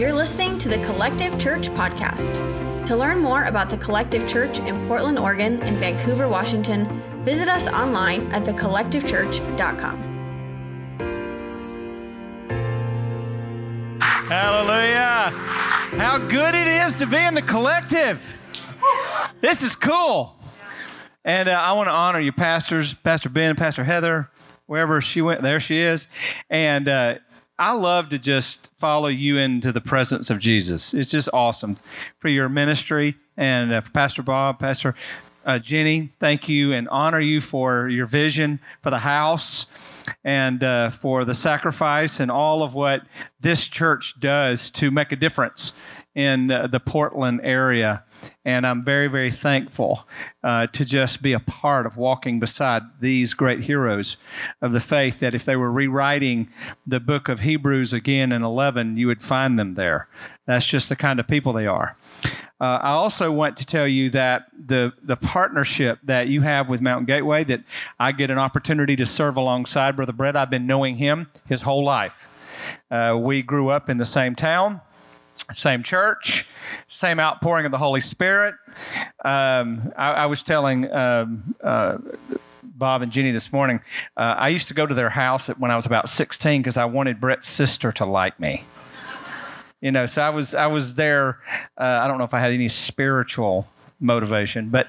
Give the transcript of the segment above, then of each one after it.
You're listening to the Collective Church Podcast. To learn more about the Collective Church in Portland, Oregon, and Vancouver, Washington, visit us online at thecollectivechurch.com. Hallelujah. How good it is to be in the collective. This is cool. And uh, I want to honor your pastors, Pastor Ben Pastor Heather, wherever she went, there she is. And uh, I love to just follow you into the presence of Jesus. It's just awesome for your ministry. And uh, Pastor Bob, Pastor uh, Jenny, thank you and honor you for your vision for the house and uh, for the sacrifice and all of what this church does to make a difference in uh, the Portland area. And I'm very, very thankful uh, to just be a part of walking beside these great heroes of the faith. That if they were rewriting the book of Hebrews again in 11, you would find them there. That's just the kind of people they are. Uh, I also want to tell you that the the partnership that you have with Mountain Gateway, that I get an opportunity to serve alongside Brother Brett. I've been knowing him his whole life. Uh, we grew up in the same town same church, same outpouring of the Holy Spirit. Um, I, I, was telling um, uh, Bob and Jenny this morning, uh, I used to go to their house when I was about 16 because I wanted Brett's sister to like me. You know, so I was I was there. Uh, I don't know if I had any spiritual motivation. But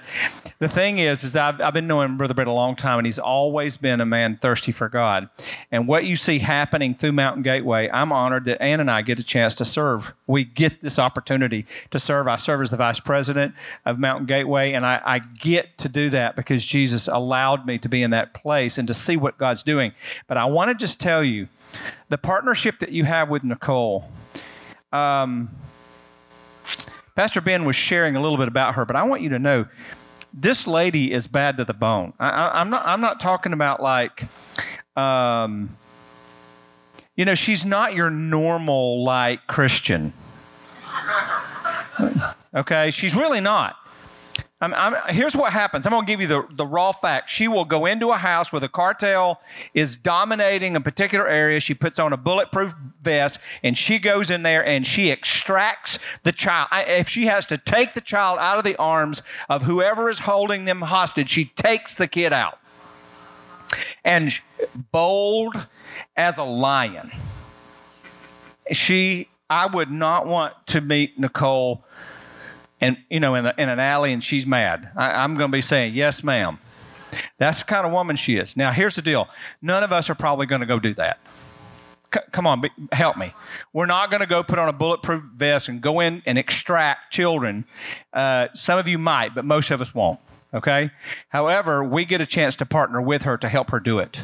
the thing is, is I've, I've been knowing Brother Brett a long time, and he's always been a man thirsty for God. And what you see happening through Mountain Gateway, I'm honored that Ann and I get a chance to serve. We get this opportunity to serve. I serve as the vice president of Mountain Gateway, and I, I get to do that because Jesus allowed me to be in that place and to see what God's doing. But I want to just tell you, the partnership that you have with Nicole. Um, Pastor Ben was sharing a little bit about her, but I want you to know this lady is bad to the bone. I, am not. I'm not talking about like, um, you know, she's not your normal like Christian. Okay, she's really not. I'm, I'm, here's what happens. I'm going to give you the, the raw fact. She will go into a house where the cartel is dominating a particular area. She puts on a bulletproof vest and she goes in there and she extracts the child. If she has to take the child out of the arms of whoever is holding them hostage, she takes the kid out. And bold as a lion. She, I would not want to meet Nicole and you know in, a, in an alley and she's mad. I, i'm going to be saying yes ma'am. That's the kind of woman she is. Now here's the deal. None of us are probably going to go do that. C- come on be, help me. We're not going to go put on a bulletproof vest and go in and extract children. Uh, some of you might but most of us won't okay? However we get a chance to partner with her to help her do it.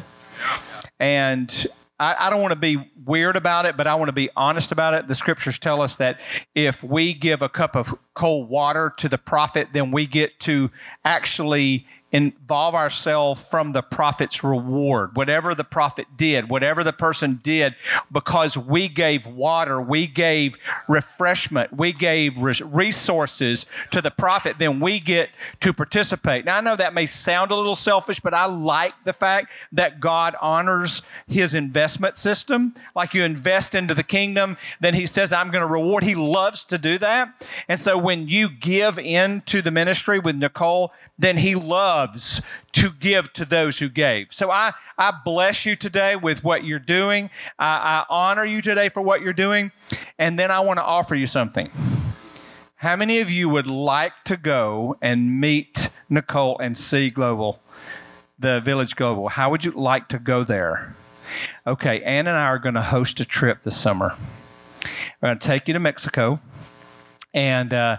And I, I don't want to be weird about it, but I want to be honest about it. The scriptures tell us that if we give a cup of cold water to the prophet, then we get to actually involve ourselves from the prophet's reward. Whatever the prophet did, whatever the person did, because we gave water, we gave refreshment, we gave resources to the prophet, then we get to participate. Now, I know that may sound a little selfish, but I like the fact that God honors his investment system. Like you invest into the kingdom, then he says, I'm going to reward. He loves to do that. And so when you give into the ministry with Nicole, then he loves to give to those who gave. So I, I bless you today with what you're doing. I, I honor you today for what you're doing. And then I want to offer you something. How many of you would like to go and meet Nicole and see Global, the Village Global? How would you like to go there? Okay, Ann and I are going to host a trip this summer. We're going to take you to Mexico. And uh,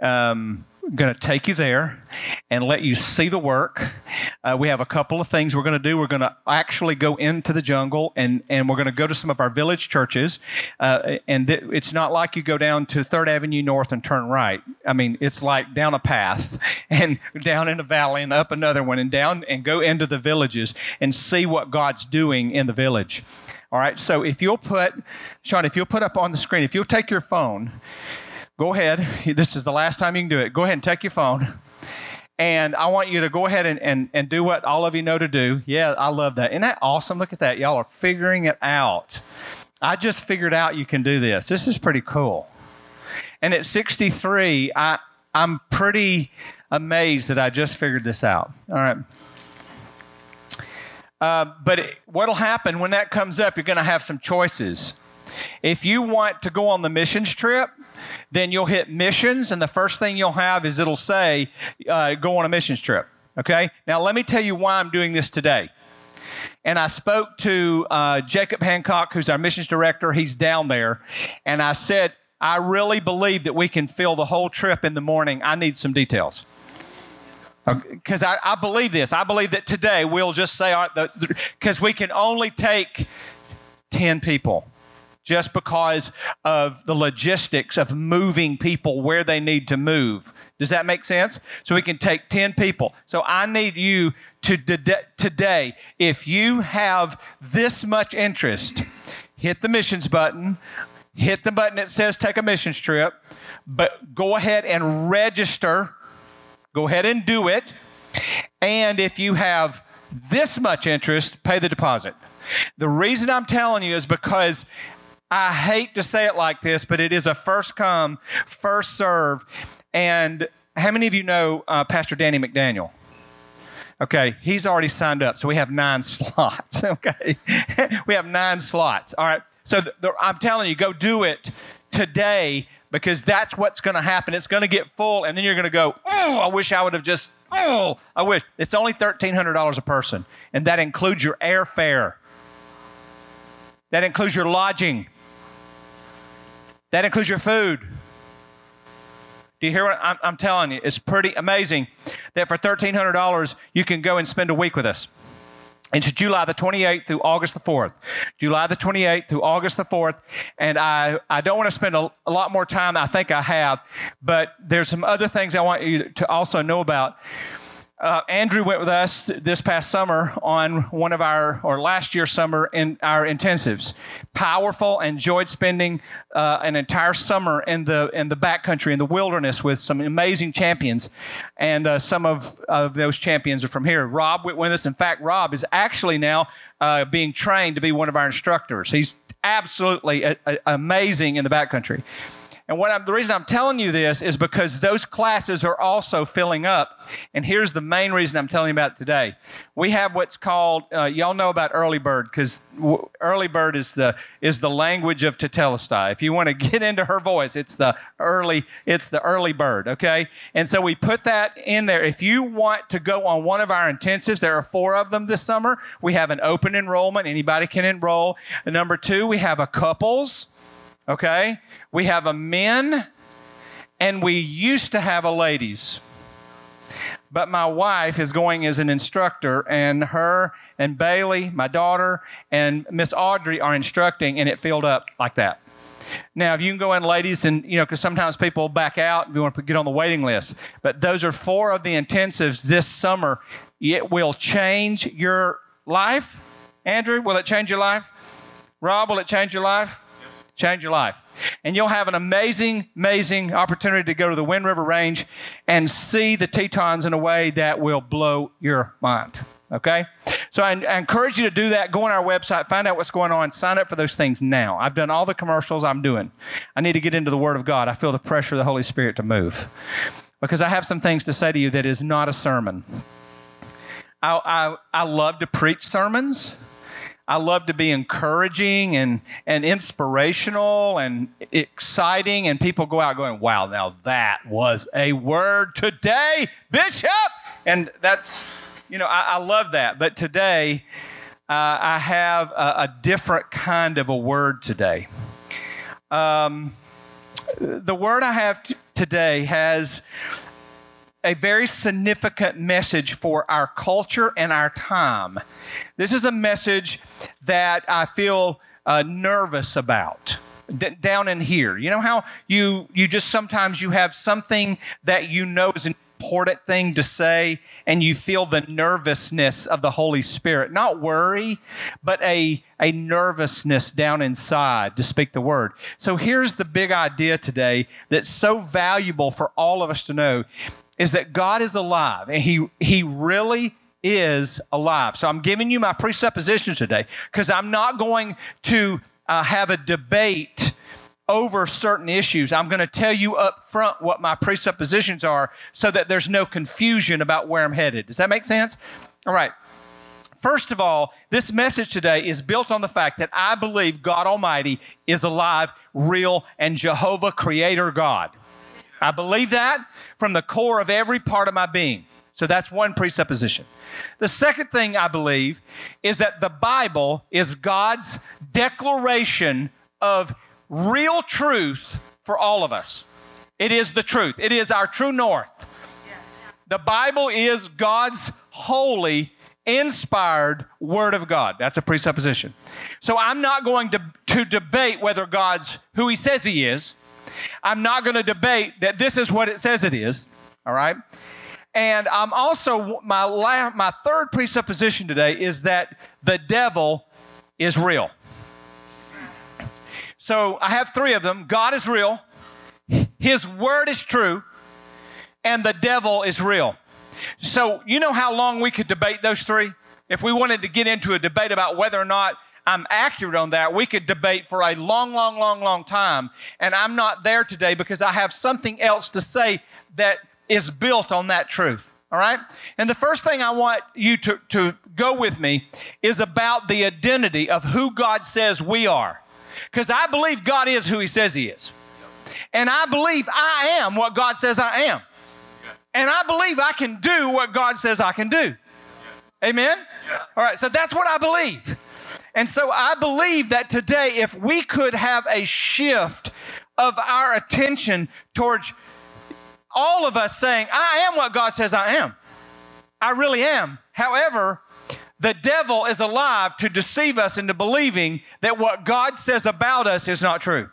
um, going to take you there and let you see the work. Uh, we have a couple of things we're going to do. We're going to actually go into the jungle and, and we're going to go to some of our village churches. Uh, and it's not like you go down to Third Avenue North and turn right. I mean, it's like down a path and down in a valley and up another one and down and go into the villages and see what God's doing in the village. All right. So if you'll put, Sean, if you'll put up on the screen, if you'll take your phone, go ahead. This is the last time you can do it. Go ahead and take your phone. And I want you to go ahead and, and, and do what all of you know to do. Yeah, I love that. Isn't that awesome? Look at that. Y'all are figuring it out. I just figured out you can do this. This is pretty cool. And at 63, I, I'm pretty amazed that I just figured this out. All right. Uh, but what'll happen when that comes up, you're going to have some choices. If you want to go on the missions trip, then you'll hit missions, and the first thing you'll have is it'll say, uh, go on a missions trip. Okay? Now, let me tell you why I'm doing this today. And I spoke to uh, Jacob Hancock, who's our missions director. He's down there. And I said, I really believe that we can fill the whole trip in the morning. I need some details. Because I, I, believe this. I believe that today we'll just say, because we can only take 10 people just because of the logistics of moving people where they need to move. Does that make sense? So we can take 10 people. So I need you to today, if you have this much interest, hit the missions button, hit the button that says take a missions trip, but go ahead and register. Go ahead and do it. And if you have this much interest, pay the deposit. The reason I'm telling you is because I hate to say it like this, but it is a first come, first serve. And how many of you know uh, Pastor Danny McDaniel? Okay, he's already signed up, so we have nine slots. Okay, we have nine slots. All right, so I'm telling you, go do it today because that's what's going to happen. It's going to get full, and then you're going to go, oh, I wish I would have just, oh, I wish. It's only $1,300 a person, and that includes your airfare, that includes your lodging, that includes your food. Do you hear what I'm, I'm telling you? It's pretty amazing that for $1,300, you can go and spend a week with us. It's July the 28th through August the 4th. July the 28th through August the 4th. And I, I don't want to spend a, a lot more time. I think I have. But there's some other things I want you to also know about. Uh, Andrew went with us this past summer on one of our, or last year summer, in our intensives. Powerful, enjoyed spending uh, an entire summer in the in the backcountry in the wilderness with some amazing champions, and uh, some of, of those champions are from here. Rob went with us. In fact, Rob is actually now uh, being trained to be one of our instructors. He's absolutely a, a, amazing in the backcountry. And what I'm, the reason I'm telling you this is because those classes are also filling up. And here's the main reason I'm telling you about today. We have what's called, uh, y'all know about early bird because w- early bird is the is the language of Tetelestai. If you want to get into her voice, it's the early it's the early bird. Okay, and so we put that in there. If you want to go on one of our intensives, there are four of them this summer. We have an open enrollment; anybody can enroll. And number two, we have a couples okay? We have a men and we used to have a ladies. But my wife is going as an instructor, and her and Bailey, my daughter, and Miss Audrey are instructing, and it filled up like that. Now, if you can go in, ladies, and you know, because sometimes people back out if you want to get on the waiting list. But those are four of the intensives this summer. It will change your life. Andrew, will it change your life? Rob, will it change your life? Change your life. And you'll have an amazing, amazing opportunity to go to the Wind River Range and see the Tetons in a way that will blow your mind. Okay? So I, I, encourage you to do that. Go on our website, find out what's going on, sign up for those things now. I've done all the commercials I'm doing. I need to get into the Word of God. I feel the pressure of the Holy Spirit to move. Because I have some things to say to you that is not a sermon. I, I, I love to preach sermons. I love to be encouraging and, and inspirational and exciting, and people go out going, wow, now that was a word today, Bishop. And that's, you know, I, I love that. But today, uh, I have a, a, different kind of a word today. Um, the word I have t- today has a very significant message for our culture and our time. This is a message that I feel uh, nervous about. D- down in here, you know how you you just sometimes you have something that you know is an important thing to say, and you feel the nervousness of the Holy Spirit. Not worry, but a a nervousness down inside to speak the word. So here's the big idea today that's so valuable for all of us to know is that God is alive and he, he really is alive. So I'm giving you my presuppositions today because I'm not going to uh, have a debate over certain issues. I'm going to tell you up front what my presuppositions are so that there's no confusion about where I'm headed. Does that make sense? All right. First of all, this message today is built on the fact that I believe God Almighty is alive, real, and Jehovah Creator God. I believe that from the core of every part of my being. So that's one presupposition. The second thing I believe is that the Bible is God's declaration of real truth for all of us. It is the truth, it is our true north. The Bible is God's holy, inspired Word of God. That's a presupposition. So I'm not going to, to debate whether God's who He says He is. I'm not going to debate that this is what it says it is. All right. And I'm also my la- my third presupposition today is that the devil is real. So I have three of them. God is real, His word is true, and the devil is real. So you know how long we could debate those three? If we wanted to get into a debate about whether or not I'm accurate on that, we could debate for a long, long, long, long time. And I'm not there today because I have something else to say that is built on that truth. All right? And the first thing I want you to, to go with me is about the identity of who God says we are. Because I believe God is who He says He is. And I believe I am what God says I am. And I believe I can do what God says I can do. Amen? All right, so that's what I believe. And so I believe that today, if we could have a shift of our attention towards all of us saying, I am what God says I am. I really am. However, the devil is alive to deceive us into believing that what God says about us is not true.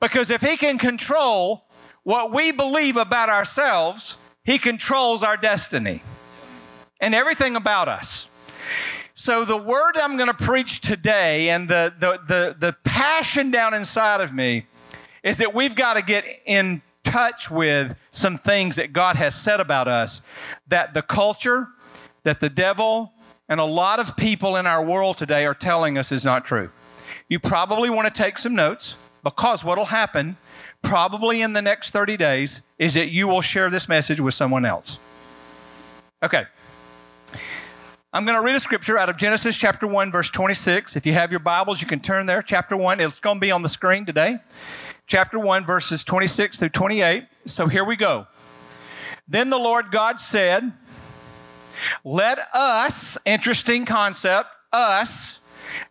Because if he can control what we believe about ourselves, he controls our destiny and everything about us. So, the word I'm going to preach today and the, the, the, the passion down inside of me is that we've got to get in touch with some things that God has said about us that the culture, that the devil, and a lot of people in our world today are telling us is not true. You probably want to take some notes because what will happen probably in the next 30 days is that you will share this message with someone else. Okay. I'm going to read a scripture out of Genesis chapter 1, verse 26. If you have your Bibles, you can turn there. Chapter 1, it's going to be on the screen today chapter 1, verses 26 through 28. So here we go. Then the Lord God said, Let us, interesting concept, us,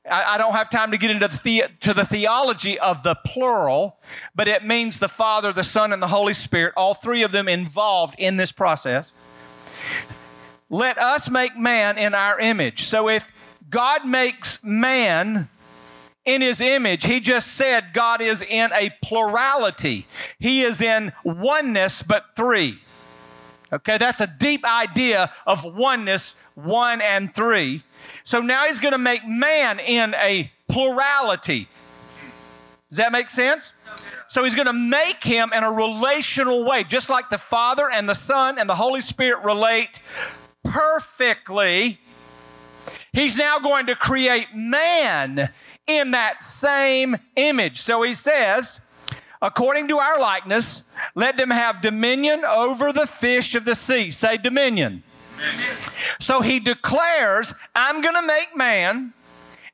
I, don't have time to get into the, the, to the theology of the plural, but it means the Father, the Son, and the Holy Spirit, all three of them involved in this process. Let us make man in our image. So if God makes man in his image. He just said God is in a plurality, he is in oneness, but three. Okay, that's a deep idea of oneness, one and three. So now he's going to make man in a plurality. Does that make sense? So he's going to make him in a relational way, just like the Father and the Son and the Holy Spirit relate perfectly. He's now going to create man in that same image. So he says, according to our likeness, let them have dominion over the fish of the sea. Say dominion. So he declares, I'm going to make man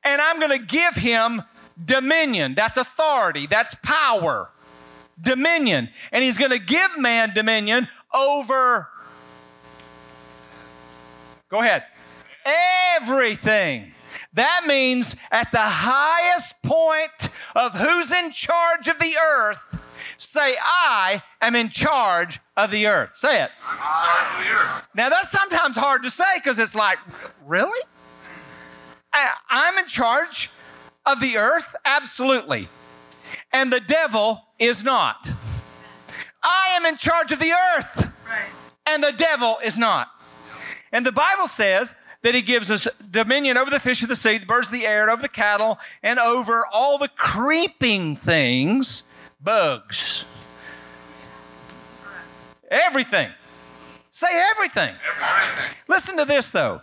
and I'm going to give him dominion. That's authority, that's power. Dominion. And he's going to give man dominion over. Go ahead. Everything. That means at the highest point of who's in charge of the earth, say, I am in charge of the earth. Say it. I'm in charge of the earth. Now, that's sometimes hard to say because it's like, really? I, am in charge of the earth? Absolutely. And the devil is not. I am in charge of the earth. Right. And the devil is not. And the Bible says that he gives us dominion over the fish of the sea, the birds of the air, and over the cattle, and over all the creeping things, bugs. Everything. Say everything. everything. Listen to this though.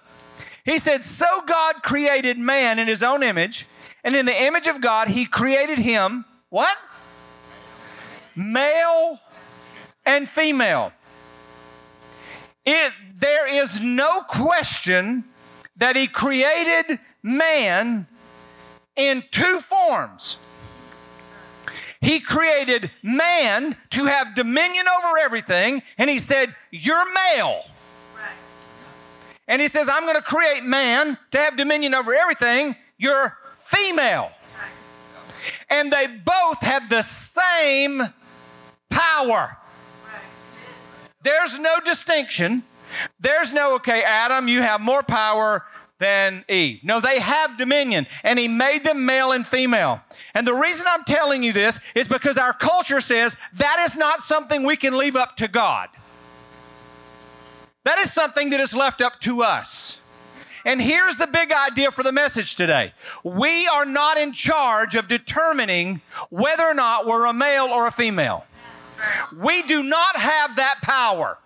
He said, So God created man in his own image, and in the image of God, he created him, what? Male and female. It, there is no question that he created man in two forms. He created man to have dominion over everything, and he said, You're male. And he says, I'm going to create man to have dominion over everything. You're female. And they both have the same power. There's no distinction. There's no, okay, Adam, you have more power than Eve. No, they have dominion, and he made them male and female. And the reason I'm telling you this is because our culture says that is not something we can leave up to God. That is something that is left up to us. And here's the big idea for the message today we are not in charge of determining whether or not we're a male or a female. We do not have that power.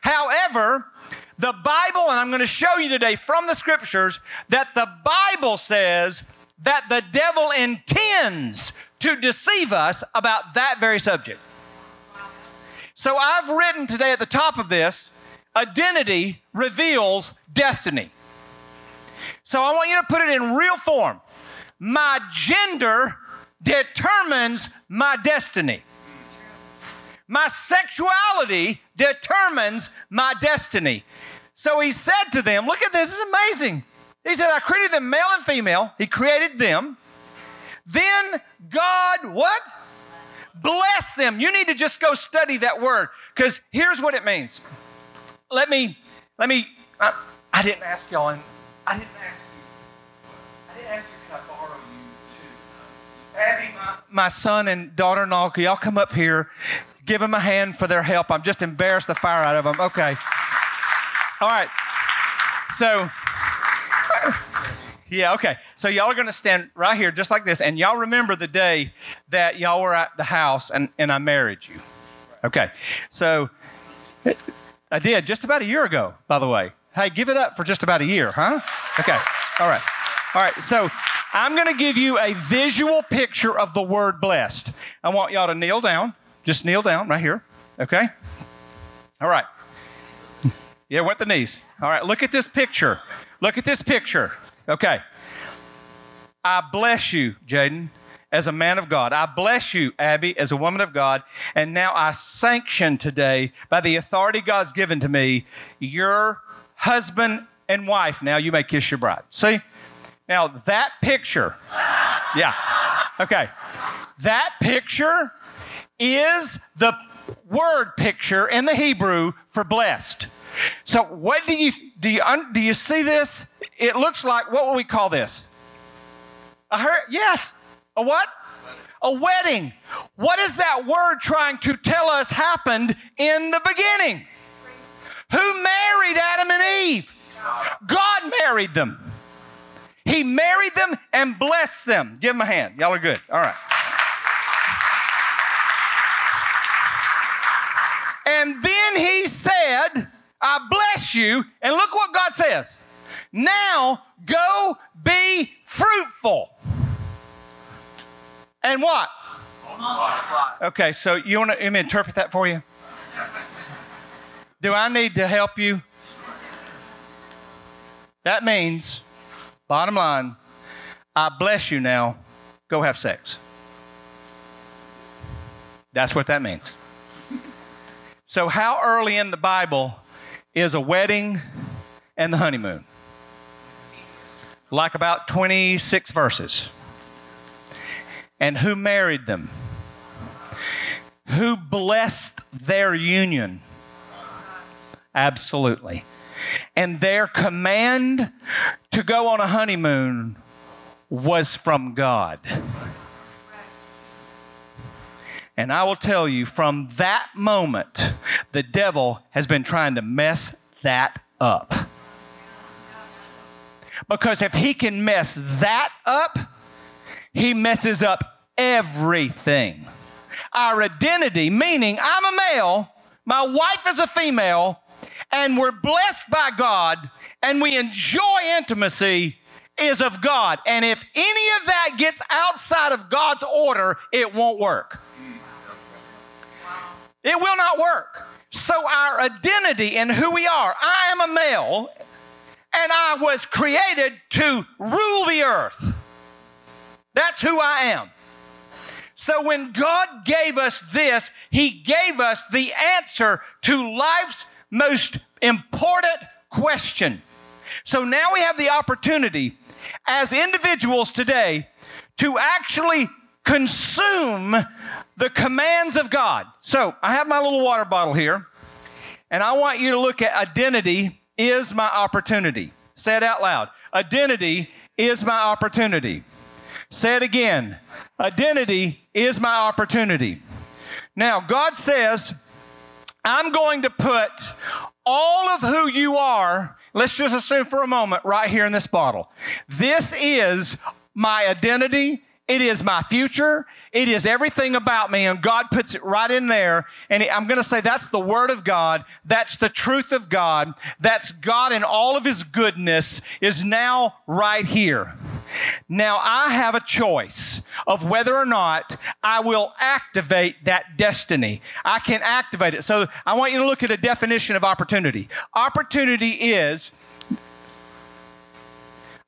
However, the Bible, and I'm going to show you today from the scriptures, that the Bible says that the devil intends to deceive us about that very subject. So I've written today at the top of this identity reveals destiny. So I want you to put it in real form. My gender determines my destiny. My sexuality determines my destiny. So he said to them, Look at this, this is amazing. He said, I created them male and female. He created them. Then God, what? Bless them. You need to just go study that word because here's what it means. Let me, let me, I, I didn't ask y'all, and I didn't ask you, I didn't ask you, I borrow you? Abby, my, my son and daughter in law, y'all come up here? Give them a hand for their help. I'm just embarrassed the fire out of them. Okay. All right. So, yeah, okay. So y'all are going to stand right here just like this. And y'all remember the day that y'all were at the house and, and I married you. Okay. So I did just about a year ago, by the way. Hey, give it up for just about a year, huh? Okay. All right. All right. So I'm going to give you a visual picture of the word blessed. I want y'all to kneel down. Just kneel down right here. Okay? All right. Yeah, went the knees. All right, look at this picture. Look at this picture. Okay. I bless you, Jaden, as a man of God. I bless you, Abby, as a woman of God. And now I sanction today, by the authority God's given to me, your husband and wife. Now you may kiss your bride. See? Now that picture, yeah. Okay. That picture is the word picture in the Hebrew for blessed. So what do you do you do you see this? It looks like what would we call this? A her yes. A what? A wedding. What is that word trying to tell us happened in the beginning? Who married Adam and Eve? God married them. He married them and blessed them. Give them a hand. Y'all are good. All right. And then he said, I bless you. And look what God says. Now go be fruitful. And what? Okay, so you want to interpret that for you? Do I need to help you? That means, bottom line, I bless you now. Go have sex. That's what that means. So, how early in the Bible is a wedding and the honeymoon? Like about 26 verses. And who married them? Who blessed their union? Absolutely. And their command to go on a honeymoon was from God. And I will tell you, from that moment, the devil has been trying to mess that up. Because if he can mess that up, he messes up everything. Our identity, meaning I'm a male, my wife is a female, and we're blessed by God, and we enjoy intimacy is of God. And if any of that gets outside of God's order, it won't work. It will not work. So, our identity and who we are I am a male, and I was created to rule the earth. That's who I am. So, when God gave us this, He gave us the answer to life's most important question. So now we have the opportunity as individuals today to actually consume the commands of God. So I have my little water bottle here, and I want you to look at identity is my opportunity. Say it out loud. Identity is my opportunity. Say it again. Identity is my opportunity. Now, God says, I'm going to put all of who you are, let's just assume for a moment, right here in this bottle. This is my identity. It is my future. It is everything about me. And God puts it right in there. And I'm going to say that's the Word of God. That's the truth of God. That's God and all of His goodness is now right here. Now I have a choice of whether or not I will activate that destiny. I can activate it. So I want you to look at a definition of opportunity. Opportunity is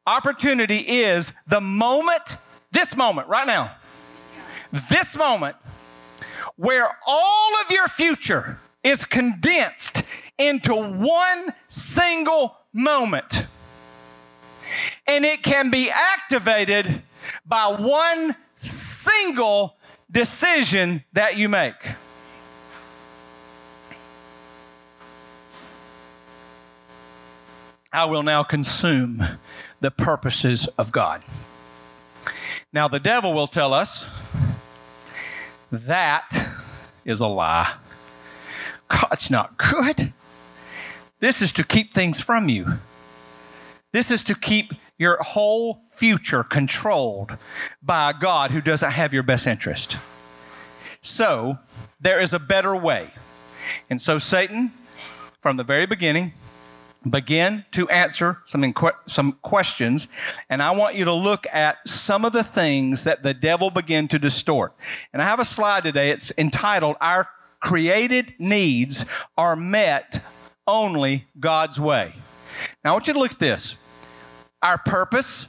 opportunity is the moment, this moment right now. This moment where all of your future is condensed into one single moment and it can be activated by one single decision that you make. I will now consume the purposes of God. Now, the devil will tell us that is a lie. God's not good. This is to keep things from you. This is to keep your whole future controlled by a God who doesn't have your best interest. So, there is a better way. And so, Satan, from the very beginning, begin to answer some, some questions, and I want you to look at some of the things that the devil began to distort. And I have a slide today. It's entitled, Our Created Needs Are Met Only God's Way. Now, I want you to look at this our purpose,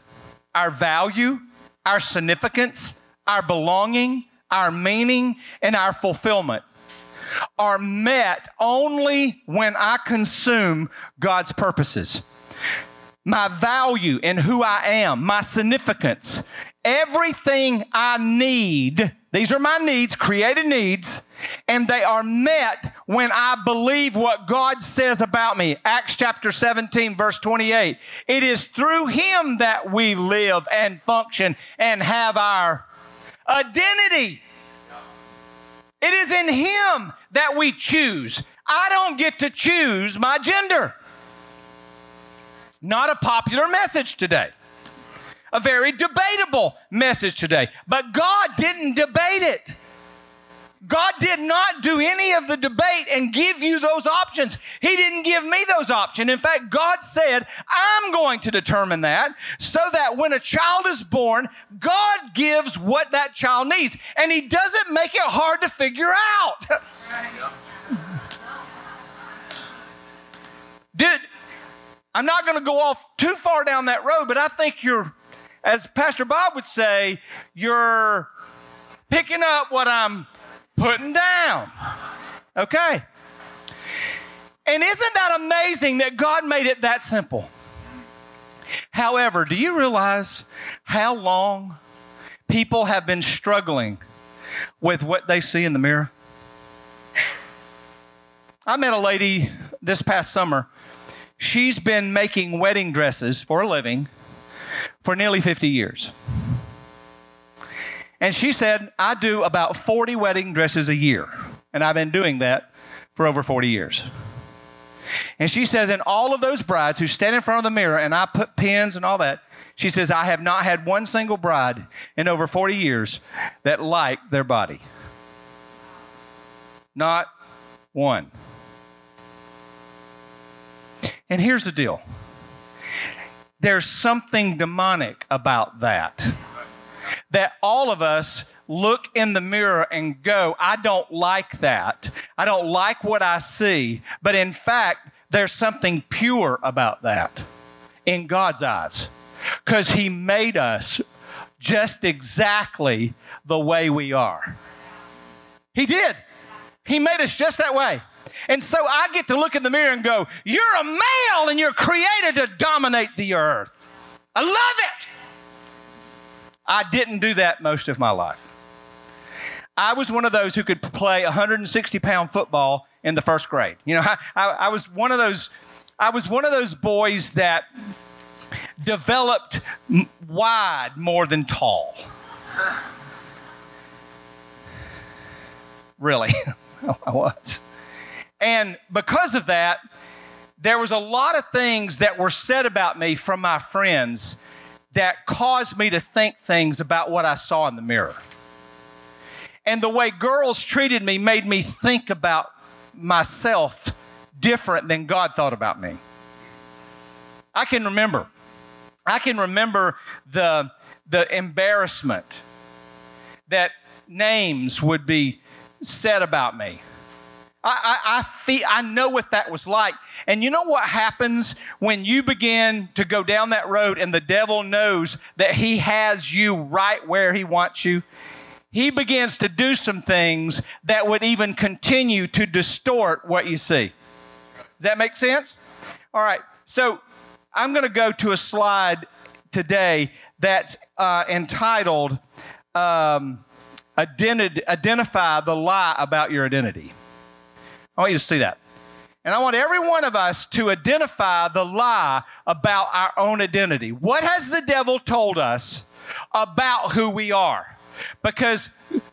our value, our significance, our belonging, our meaning, and our fulfillment are met only when I consume God's purposes. My value in who I am, my significance, everything I need, these are my needs, created needs, and they are met when I believe what God says about me. Acts chapter 17, verse 28. It is through Him that we live and function and have our identity. It is in Him that we choose. I don't get to choose my gender. Not a popular message today. A very debatable message today. But God didn't debate it. God did not do any of the debate and give you those options. He didn't give me those options. In fact, God said, I'm going to determine that so that when a child is born, God gives what that child needs. And He doesn't make it hard to figure out. Dude, I'm not going to go off too far down that road, but I think you're, as Pastor Bob would say, you're picking up what I'm putting down. Okay? And isn't that amazing that God made it that simple? However, do you realize how long people have been struggling with what they see in the mirror? I met a lady this past summer. She's been making wedding dresses for a living for nearly 50 years. And she said, I do about 40 wedding dresses a year. And I've been doing that for over 40 years. And she says, and all of those brides who stand in front of the mirror and I put pins and all that, she says, I have not had one single bride in over 40 years that liked their body. Not one. And here's the deal there's something demonic about that. That all of us look in the mirror and go, I don't like that. I don't like what I see. But in fact, there's something pure about that in God's eyes because He made us just exactly the way we are. He did. He made us just that way. And so I get to look in the mirror and go, You're a male and you're created to dominate the earth. I love it. I didn't do that most of my life. I was one of those who could play 160 pound football in the first grade. You know, I, I, I was one of those. I was one of those boys that developed wide more than tall. Really, I was. And because of that, there was a lot of things that were said about me from my friends that caused me to think things about what I saw in the mirror. And the way girls treated me made me think about myself different than God thought about me. I can remember. I can remember the, the embarrassment that names would be said about me. I, I, I, feel, I know what that was like. And you know what happens when you begin to go down that road and the devil knows that he has you right where he wants you? He begins to do some things that would even continue to distort what you see. Does that make sense? All right. So I'm going to go to a slide today that's uh, entitled um, Identify the Lie About Your Identity. I want you to see that. And I want every one of us to identify the lie about our own identity. What has the devil told us about who we are? Because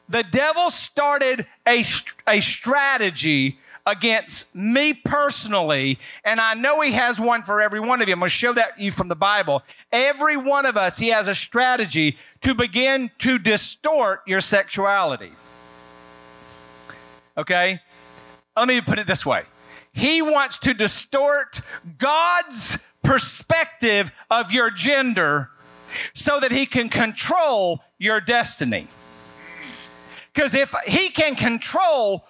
the devil started a, a strategy against me personally, and I know he has one for every one of you. I'm going to show that you from the Bible. Every one of us, he has a strategy to begin to distort your sexuality. Okay? Let me put it this way He wants to distort God's perspective of your gender so that he can control your destiny. Because if he can control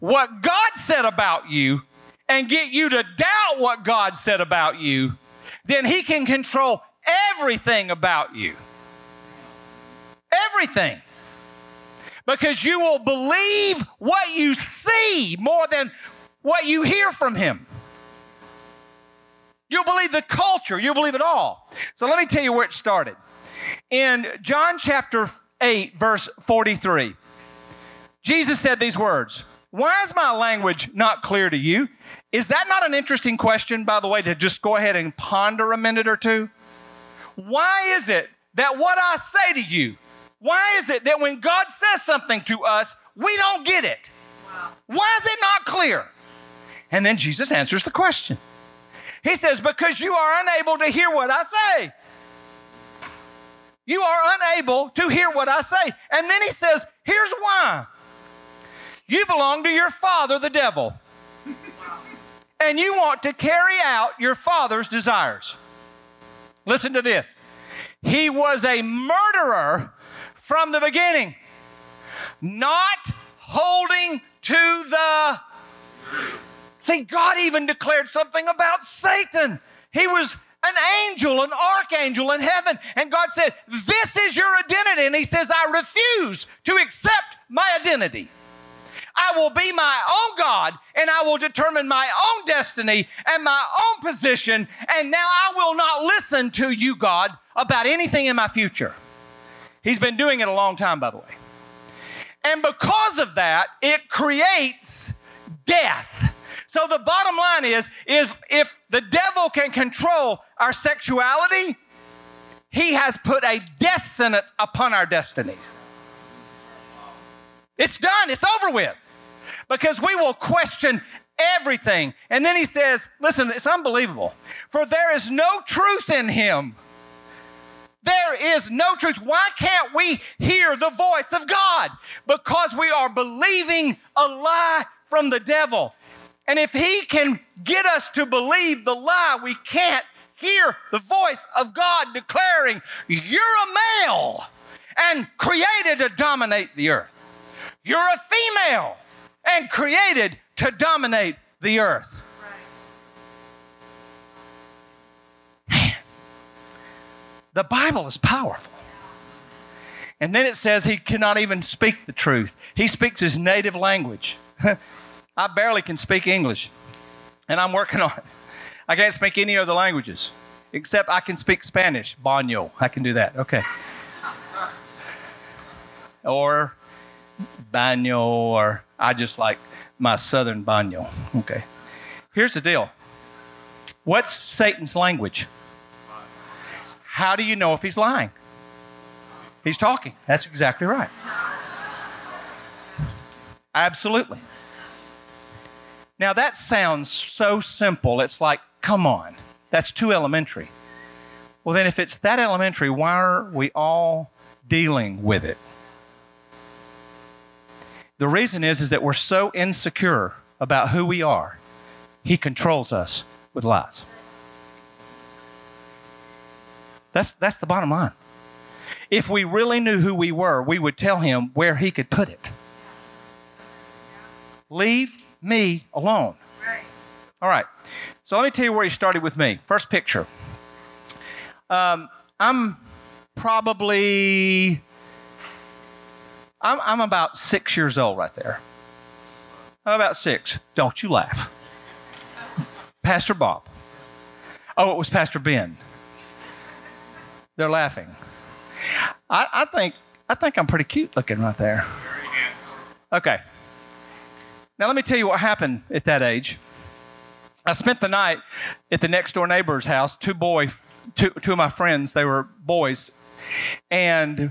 what God said about you and get you to doubt what God said about you, then he can control everything about you. Everything because you will believe what you see more than what you hear from Him. You'll believe the culture, you'll believe it all. So let me tell you where it started. In John chapter 8, verse 43, Jesus said these words Why is my language not clear to you? Is that not an interesting question, by the way, to just go ahead and ponder a minute or two? Why is it that what I say to you why is it that when God says something to us, we don't get it? Why is it not clear? And then Jesus answers the question. He says, Because you are unable to hear what I say. You are unable to hear what I say. And then he says, Here's why you belong to your father, the devil. And you want to carry out your father's desires. Listen to this. He was a murderer from the beginning, not holding to the. See, God even declared something about Satan. He was an angel, an archangel in heaven. And God said, This is your identity. And He says, I refuse to accept my identity. I will be my own God and I will determine my own destiny and my own position. And now I will not listen to you, God, about anything in my future. He's been doing it a long time, by the way. And because of that, it creates death. So the bottom line is, is if the devil can control our sexuality, he has put a death sentence upon our destinies. It's done, it's over with. Because we will question everything. And then he says, listen, it's unbelievable. For there is no truth in him. There is no truth. Why can't we hear the voice of God? Because we are believing a lie from the devil. And if he can get us to believe the lie, we can't hear the voice of God declaring, You're a male and created to dominate the earth. You're a female and created to dominate the earth. The Bible is powerful. And then it says he cannot even speak the truth. He speaks his native language. I barely can speak English, and I'm working on it. I can't speak any other languages except I can speak Spanish. Baño. I can do that. Okay. Or baño, or I just like my southern baño. Okay. Here's the deal what's Satan's language? How do you know if he's lying? He's talking. That's exactly right. Absolutely. Now that sounds so simple. It's like, come on, that's too elementary. Well, then, if it's that elementary, why are we all dealing with it? The reason is, is that we're so insecure about who we are, he controls us with lies. That's, that's the bottom line. If we really knew who we were, we would tell him where he could put it. Leave me alone. All right. So let me tell you where he started with me. First picture. Um, I'm probably I'm, I'm about six years old right there. I'm about six. Don't you laugh. Pastor Bob. Oh, it was Pastor Ben. They're laughing. I, I think I think I'm pretty cute looking right there. Okay. Now let me tell you what happened at that age. I spent the night at the next door neighbor's house. Two boys, two, two of my friends, they were boys, and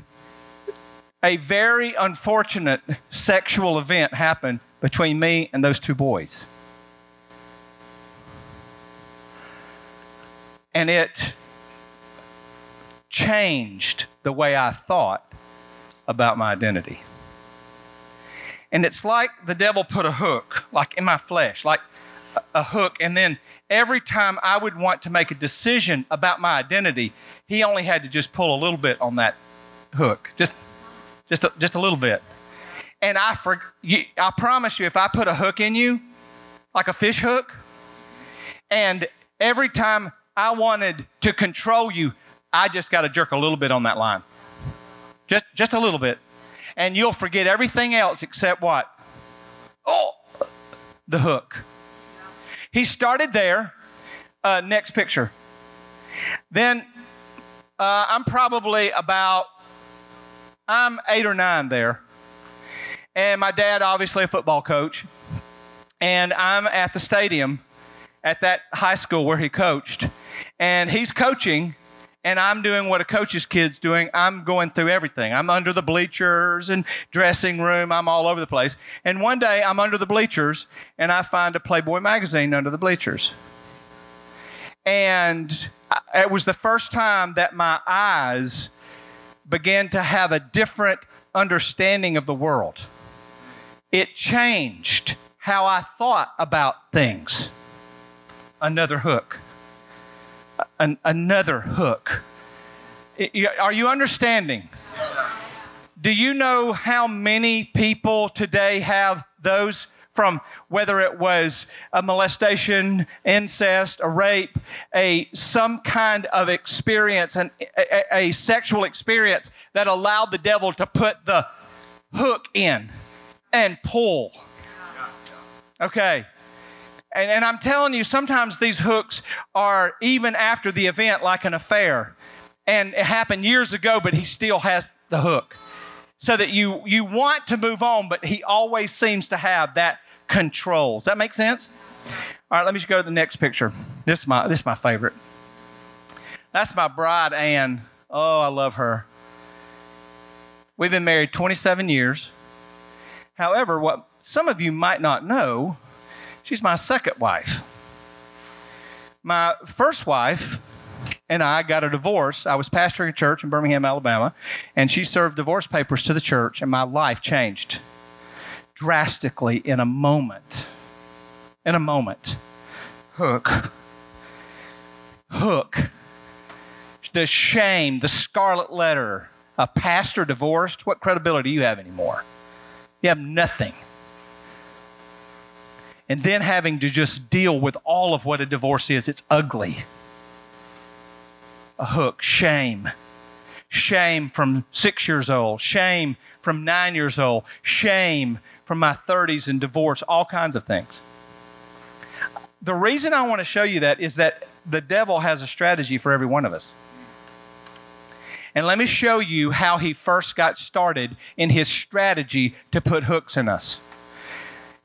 a very unfortunate sexual event happened between me and those two boys. And it changed the way I thought about my identity. And it's like the devil put a hook, like in my flesh, like a hook. And then every time I would want to make a decision about my identity, he only had to just pull a little bit on that hook, just, just, a, just a little bit. And I, for, I promise you, if I put a hook in you, like a fish hook, and every time I wanted to control you, I just got to jerk a little bit on that line. Just, just a little bit and you'll forget everything else except what? Oh, the hook. He started there. Uh, next picture. Then uh, I'm probably about, I'm eight or nine there. And my dad, obviously a football coach. And I'm at the stadium at that high school where he coached. And he's coaching and I'm doing what a coach's kid's doing. I'm going through everything. I'm under the bleachers and dressing room. I'm all over the place. And one day I'm under the bleachers and I find a Playboy magazine under the bleachers. And it was the first time that my eyes began to have a different understanding of the world. It changed how I thought about things. Another hook an, another hook. Are you understanding? Do you know how many people today have those from whether it was a molestation, incest, a rape, a some kind of experience, an, a, a sexual experience that allowed the devil to put the hook in and pull? Okay. And, and I'm telling you, sometimes these hooks are even after the event, like an affair. And it happened years ago, but he still has the hook. So that you, you want to move on, but he always seems to have that control. Does that make sense? All right, let me just go to the next picture. This is my, this is my favorite. That's my bride, Anne. Oh, I love her. We've been married 27 years. However, what some of you might not know She's my second wife. My first wife and I got a divorce. I was pastoring a church in Birmingham, Alabama, and she served divorce papers to the church, and my life changed drastically in a moment. In a moment. Hook. hook, the shame, the scarlet letter, a pastor divorced, what credibility do you have anymore? You have nothing. And then having to just deal with all of what a divorce is, it's ugly. A hook, shame. Shame from six years old, shame from nine years old, shame from my 30s and divorce, all kinds of things. The reason I want to show you that is that the devil has a strategy for every one of us. And let me show you how he first got started in his strategy to put hooks in us.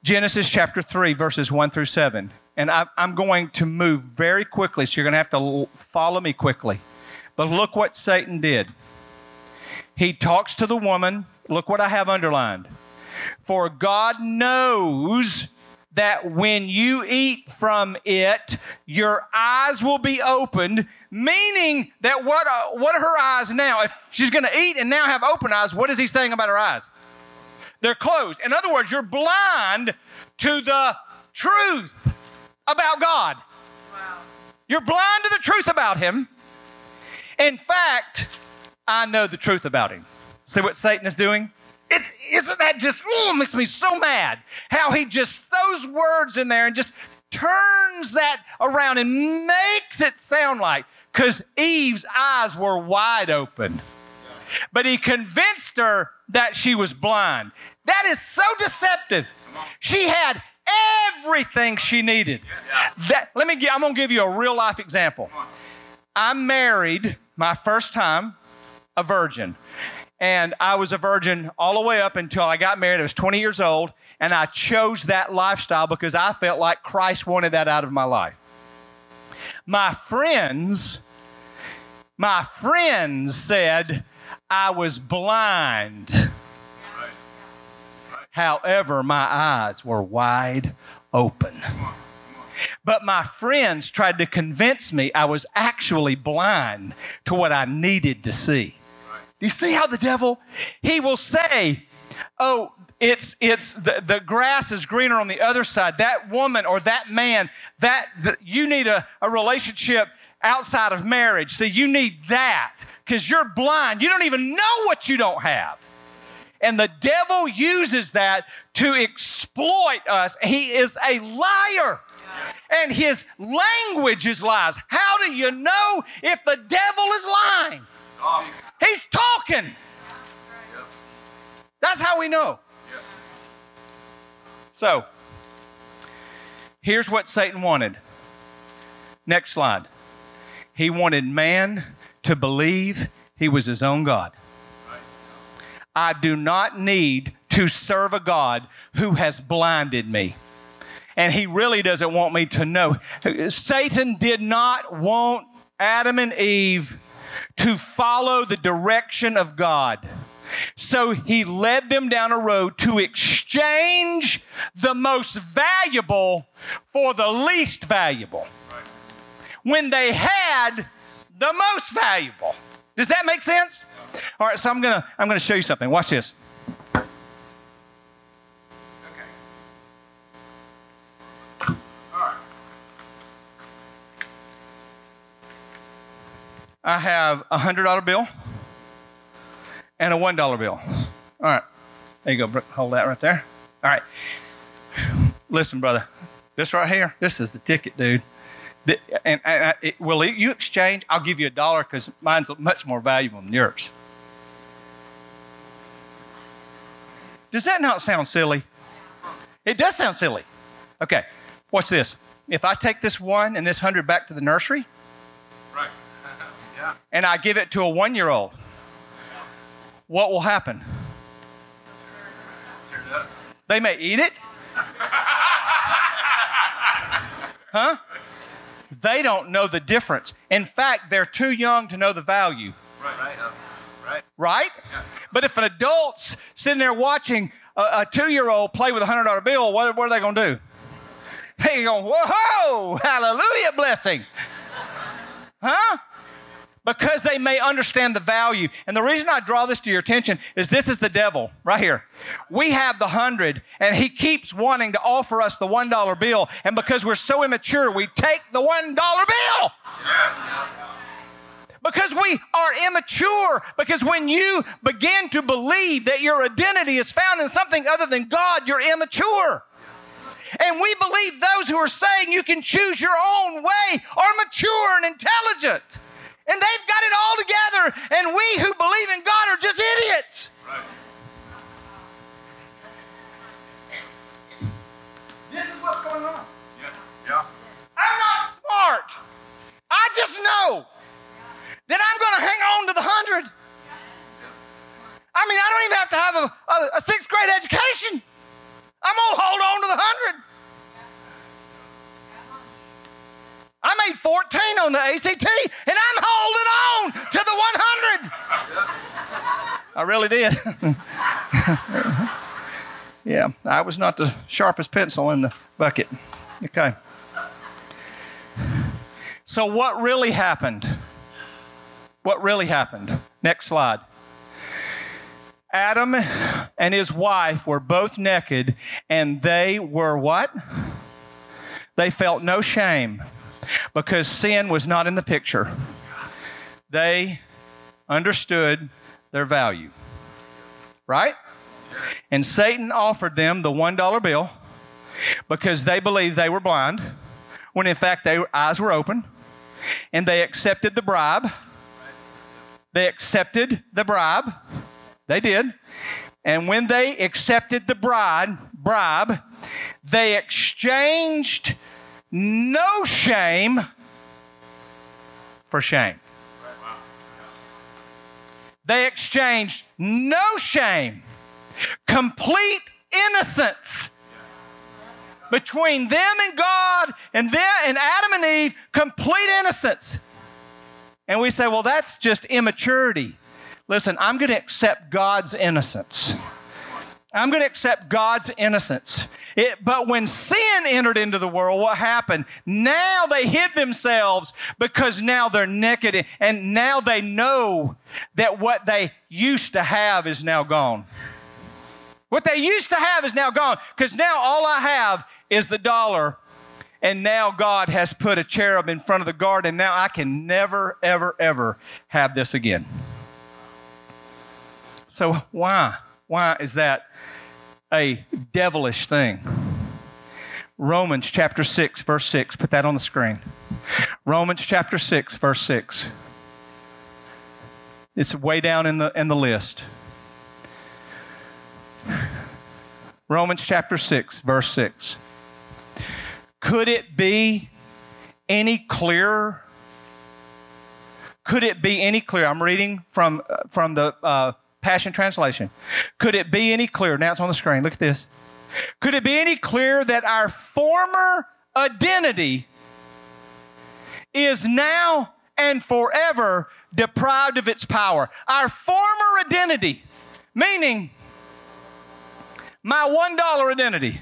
Genesis chapter 3, verses 1 through 7. And I, am going to move very quickly, so you're going to have to follow me quickly. But look what Satan did. He talks to the woman. Look what I have underlined. For God knows that when you eat from it, your eyes will be opened, meaning that what, uh, what are her eyes now? If she's going to eat and now have open eyes, what is he saying about her eyes? They're closed. In other words, you're blind to the truth about God. Wow. You're blind to the truth about Him. In fact, I know the truth about Him. See what Satan is doing? It, isn't that just, oh, makes me so mad how he just throws words in there and just turns that around and makes it sound like, because Eve's eyes were wide open. But he convinced her that she was blind. That is so deceptive. She had everything she needed. That, let me get, I'm to give you a real life example. I married my first time a virgin. And I was a virgin all the way up until I got married. I was 20 years old, and I chose that lifestyle because I felt like Christ wanted that out of my life. My friends, my friends said I was blind. However, my eyes were wide open. But my friends tried to convince me I was actually blind to what I needed to see. Do you see how the devil, he will say, oh, it's it's the, the grass is greener on the other side. That woman or that man, that the, you need a, a relationship outside of marriage. See, you need that because you're blind. You don't even know what you don't have. And the devil uses that to exploit us. He is a liar. And his language is lies. How do you know if the devil is lying? He's talking. That's how we know. So, here's what Satan wanted. Next slide. He wanted man to believe he was his own God. I do not need to serve a God who has blinded me. And he really doesn't want me to know. Satan did not want Adam and Eve to follow the direction of God. So he led them down a road to exchange the most valuable for the least valuable. When they had the most valuable. Does that make sense? All right, so I'm gonna I'm gonna show you something. Watch this. I have a hundred dollar bill and a one dollar bill. All right, there you go. Hold that right there. All right. Listen, brother, this right here, this is the ticket, dude. And, and uh, it, will you exchange? I'll give you a dollar because mine's much more valuable than yours. Does that not sound silly? It does sound silly. Okay, watch this. If I take this one and this hundred back to the nursery, right. yeah. and I give it to a one year old, what will happen? They may eat it. huh? They don't know the difference. In fact, they're too young to know the value. Right. Right? right? But if an adult's sitting there watching a, a two year old play with a $100 bill, what, what are they going to do? Hey, going, whoa, hallelujah, blessing. Huh? Because they may understand the value. And the reason I draw this to your attention is this is the devil right here. We have the hundred, and he keeps wanting to offer us the one dollar bill. And because we're so immature, we take the one dollar bill. Because we are immature. Because when you begin to believe that your identity is found in something other than God, you're immature. And we believe those who are saying you can choose your own way are mature and intelligent. And they've got it all together. And we who believe in God are just idiots. Right. This is what's going on. Yeah. Yeah. I'm not smart. I just know that I'm going to hang on to the hundred. I mean, I don't even have to have a, a, a sixth grade education. I'm going to hold on to the hundred. I made 14 on the ACT, and I'm holding on to the 100. I really did. yeah, I was not the sharpest pencil in the bucket. Okay. So, what really happened? What really happened? Next slide. Adam and his wife were both naked, and they were what? They felt no shame because sin was not in the picture. They understood their value. Right? And Satan offered them the $1 bill because they believed they were blind, when in fact their eyes were open, and they accepted the bribe. They accepted the bribe. They did. And when they accepted the bride, bribe, they exchanged no shame for shame. They exchanged no shame, complete innocence between them and God and them and Adam and Eve, complete innocence. And we say, well, that's just immaturity. Listen, I'm going to accept God's innocence. I'm going to accept God's innocence. It, but when sin entered into the world, what happened? Now they hid themselves because now they're naked and now they know that what they used to have is now gone. What they used to have is now gone because now all I have is the dollar and now God has put a cherub in front of the garden. Now I can never, ever, ever have this again. So, why? Why is that a devilish thing. Romans chapter 6, verse 6. Put that on the screen. Romans chapter 6, verse 6. It's way down in the, in the list. Romans chapter 6, verse 6. Could it be any clearer? Could it be any clearer? I'm reading from, from the uh, Passion Translation. Could it be any clearer? Now it's on the screen. Look at this. Could it be any clearer that our former identity is now and forever deprived of its power? Our former identity, meaning my $1 identity,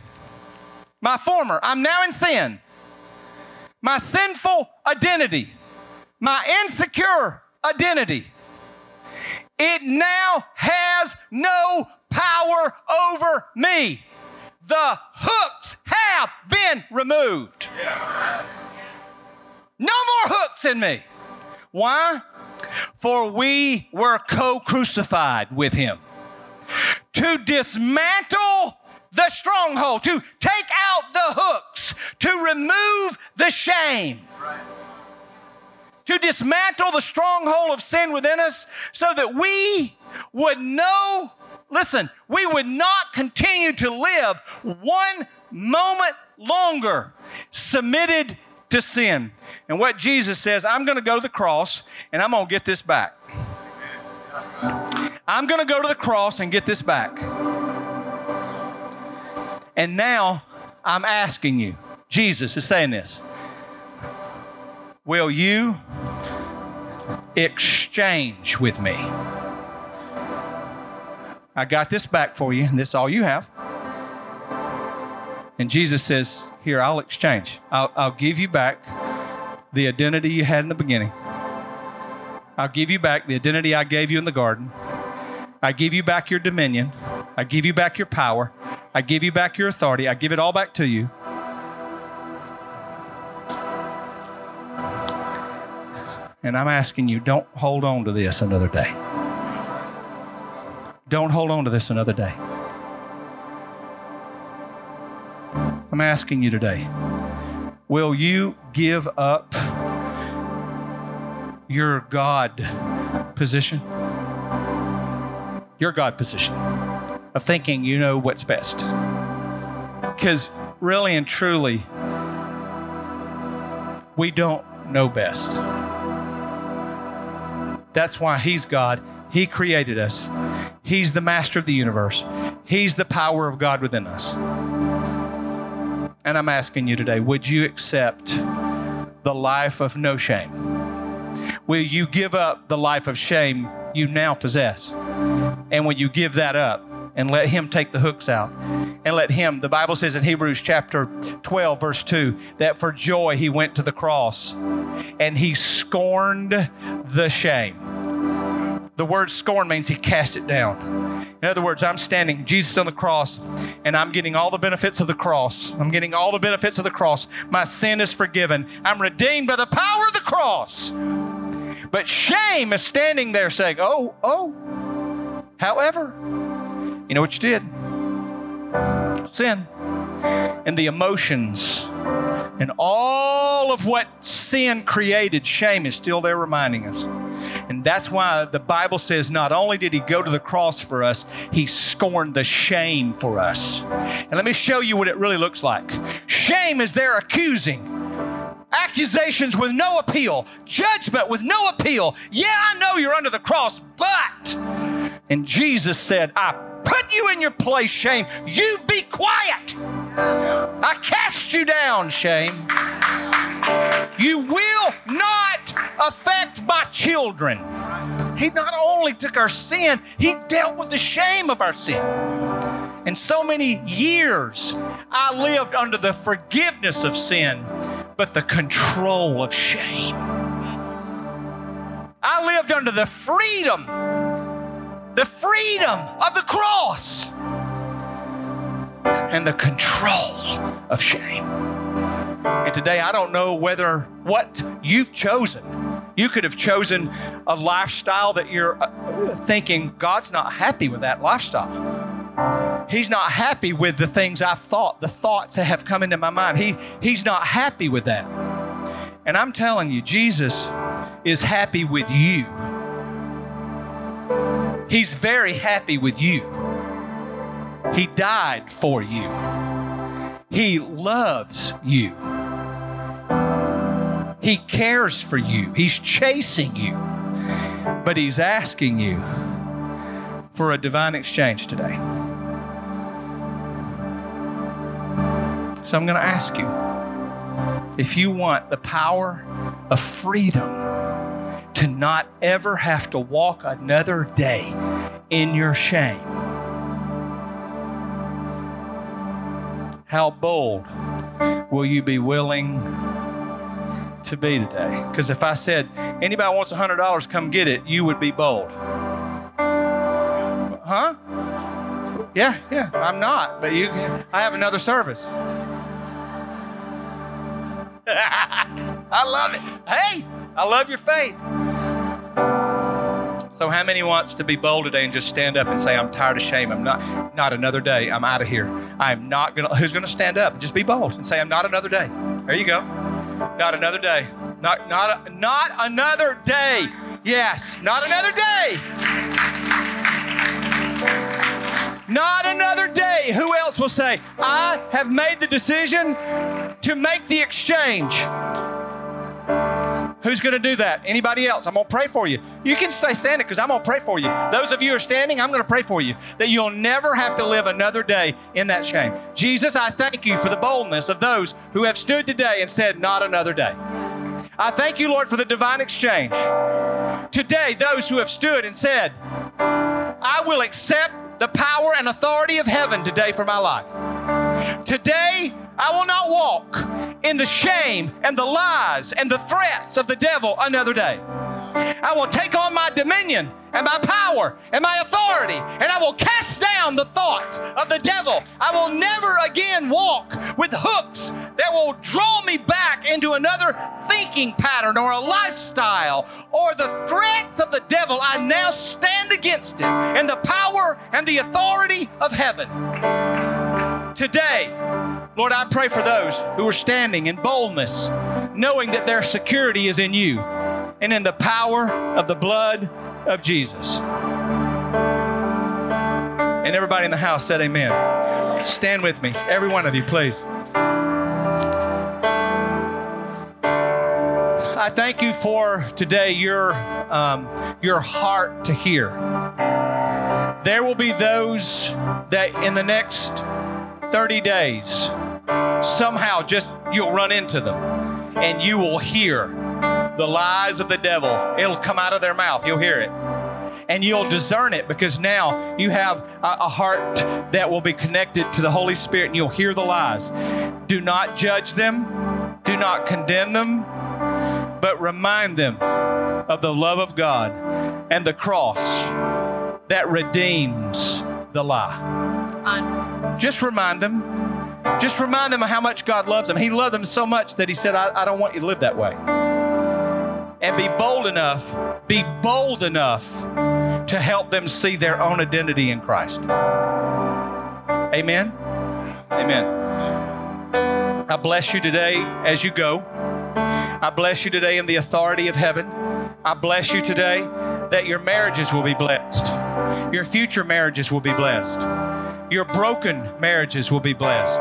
my former, I'm now in sin, my sinful identity, my insecure identity it now has no power over me. The hooks have been removed. No more hooks in me. Why? For we were co crucified with him. To dismantle the stronghold, to take out the hooks, to remove the shame. Right to dismantle the stronghold of sin within us so that we would know, listen, we would not continue to live one moment longer submitted to sin. And what Jesus says, I'm going to go to the cross and I'm going to get this back. I'm going to go to the cross and get this back. And now I'm asking you, Jesus is saying this. Will you exchange with me? I got this back for you, and this is all you have. And Jesus says, Here, I'll exchange. I'll, I'll give you back the identity you had in the beginning. I'll give you back the identity I gave you in the garden. I give you back your dominion. I give you back your power. I give you back your authority. I give it all back to you. And I'm asking you, don't hold on to this another day. Don't hold on to this another day. I'm asking you today, will you give up your God position? Your God position of thinking you know what's best. Because really and truly, we don't know best. That's why He's God. He created us. He's the master of the universe. He's the power of God within us. And I'm asking you today would you accept the life of no shame? Will you give up the life of shame you now possess? And will you give that up and let Him take the hooks out? And let Him, the Bible says in Hebrews chapter 12, verse 2, that for joy He went to the cross and He scorned the shame. The word scorn means he cast it down. In other words, I'm standing, Jesus on the cross, and I'm getting all the benefits of the cross. I'm getting all the benefits of the cross. My sin is forgiven. I'm redeemed by the power of the cross. But shame is standing there saying, Oh, oh. However, you know what you did? Sin. And the emotions and all of what sin created, shame is still there reminding us. And that's why the Bible says not only did he go to the cross for us, he scorned the shame for us. And let me show you what it really looks like. Shame is there accusing, accusations with no appeal, judgment with no appeal. Yeah, I know you're under the cross, but. And Jesus said, I put you in your place, shame. You be quiet. I cast you down, shame. You will not affect my children. He not only took our sin, He dealt with the shame of our sin. And so many years I lived under the forgiveness of sin, but the control of shame. I lived under the freedom, the freedom of the cross, and the control of shame. And today, I don't know whether what you've chosen. You could have chosen a lifestyle that you're uh, thinking God's not happy with that lifestyle. He's not happy with the things I've thought, the thoughts that have come into my mind. He, he's not happy with that. And I'm telling you, Jesus is happy with you. He's very happy with you. He died for you. He loves you. He cares for you. He's chasing you. But He's asking you for a divine exchange today. So I'm going to ask you if you want the power of freedom to not ever have to walk another day in your shame, how bold will you be willing to be today? Because if I said, anybody wants $100, come get it, you would be bold. Huh? Yeah, yeah, I'm not, but you I have another service. I love it. Hey, I love your faith. So how many wants to be bold today and just stand up and say, I'm tired of shame. I'm not not another day. I'm out of here. I'm not gonna who's gonna stand up just be bold and say, I'm not another day. There you go. Not another day. Not not not another day. Yes, not another day. Not another day. Who else will say, I have made the decision to make the exchange? Who's going to do that? Anybody else? I'm going to pray for you. You can stay standing because I'm going to pray for you. Those of you who are standing, I'm going to pray for you that you'll never have to live another day in that shame. Jesus, I thank you for the boldness of those who have stood today and said, Not another day. I thank you, Lord, for the divine exchange. Today, those who have stood and said, I will accept the power and authority of heaven today for my life. Today, I will not walk in the shame and the lies and the threats of the devil another day. I will take on my dominion and my power and my authority, and I will cast down the thoughts of the devil. I will never again walk with hooks that will draw me back into another thinking pattern or a lifestyle or the threats of the devil. I now stand against it in the power and the authority of heaven. Today, Lord, I pray for those who are standing in boldness, knowing that their security is in you and in the power of the blood of Jesus. And everybody in the house said, Amen. Stand with me, every one of you, please. I thank you for today your um, your heart to hear. There will be those that in the next 30 days somehow just you'll run into them and you will hear the lies of the devil. It'll come out of their mouth. You'll hear it. And you'll discern it because now you have a, a heart that will be connected to the Holy Spirit and you'll hear the lies. Do not judge them, do not condemn them, but remind them of the love of God and the cross that redeems the lie. Just remind them. Just remind them of how much God loves them. He loved them so much that He said, I, I don't want you to live that way. And be bold enough, be bold enough to help them see their own identity in Christ. Amen. Amen. I bless you today as you go. I bless you today in the authority of heaven. I bless you today that your marriages will be blessed. Your future marriages will be blessed. Your broken marriages will be blessed.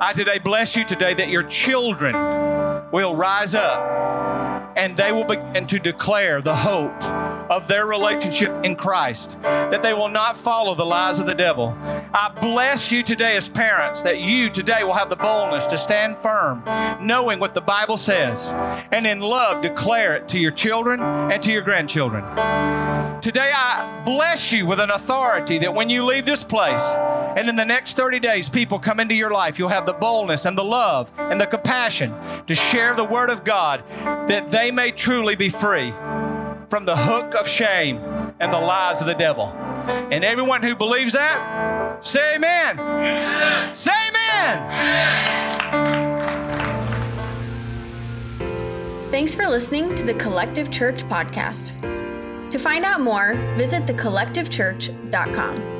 I today bless you today that your children will rise up and they will begin to declare the hope of their relationship in Christ, that they will not follow the lies of the devil. I bless you today as parents that you today will have the boldness to stand firm, knowing what the Bible says, and in love declare it to your children and to your grandchildren. Today, I bless you with an authority that when you leave this place and in the next 30 days people come into your life, you'll have the boldness and the love and the compassion to share the Word of God that they may truly be free from the hook of shame and the lies of the devil. And everyone who believes that, say amen. Say amen. Thanks for listening to the Collective Church podcast. To find out more, visit thecollectivechurch.com.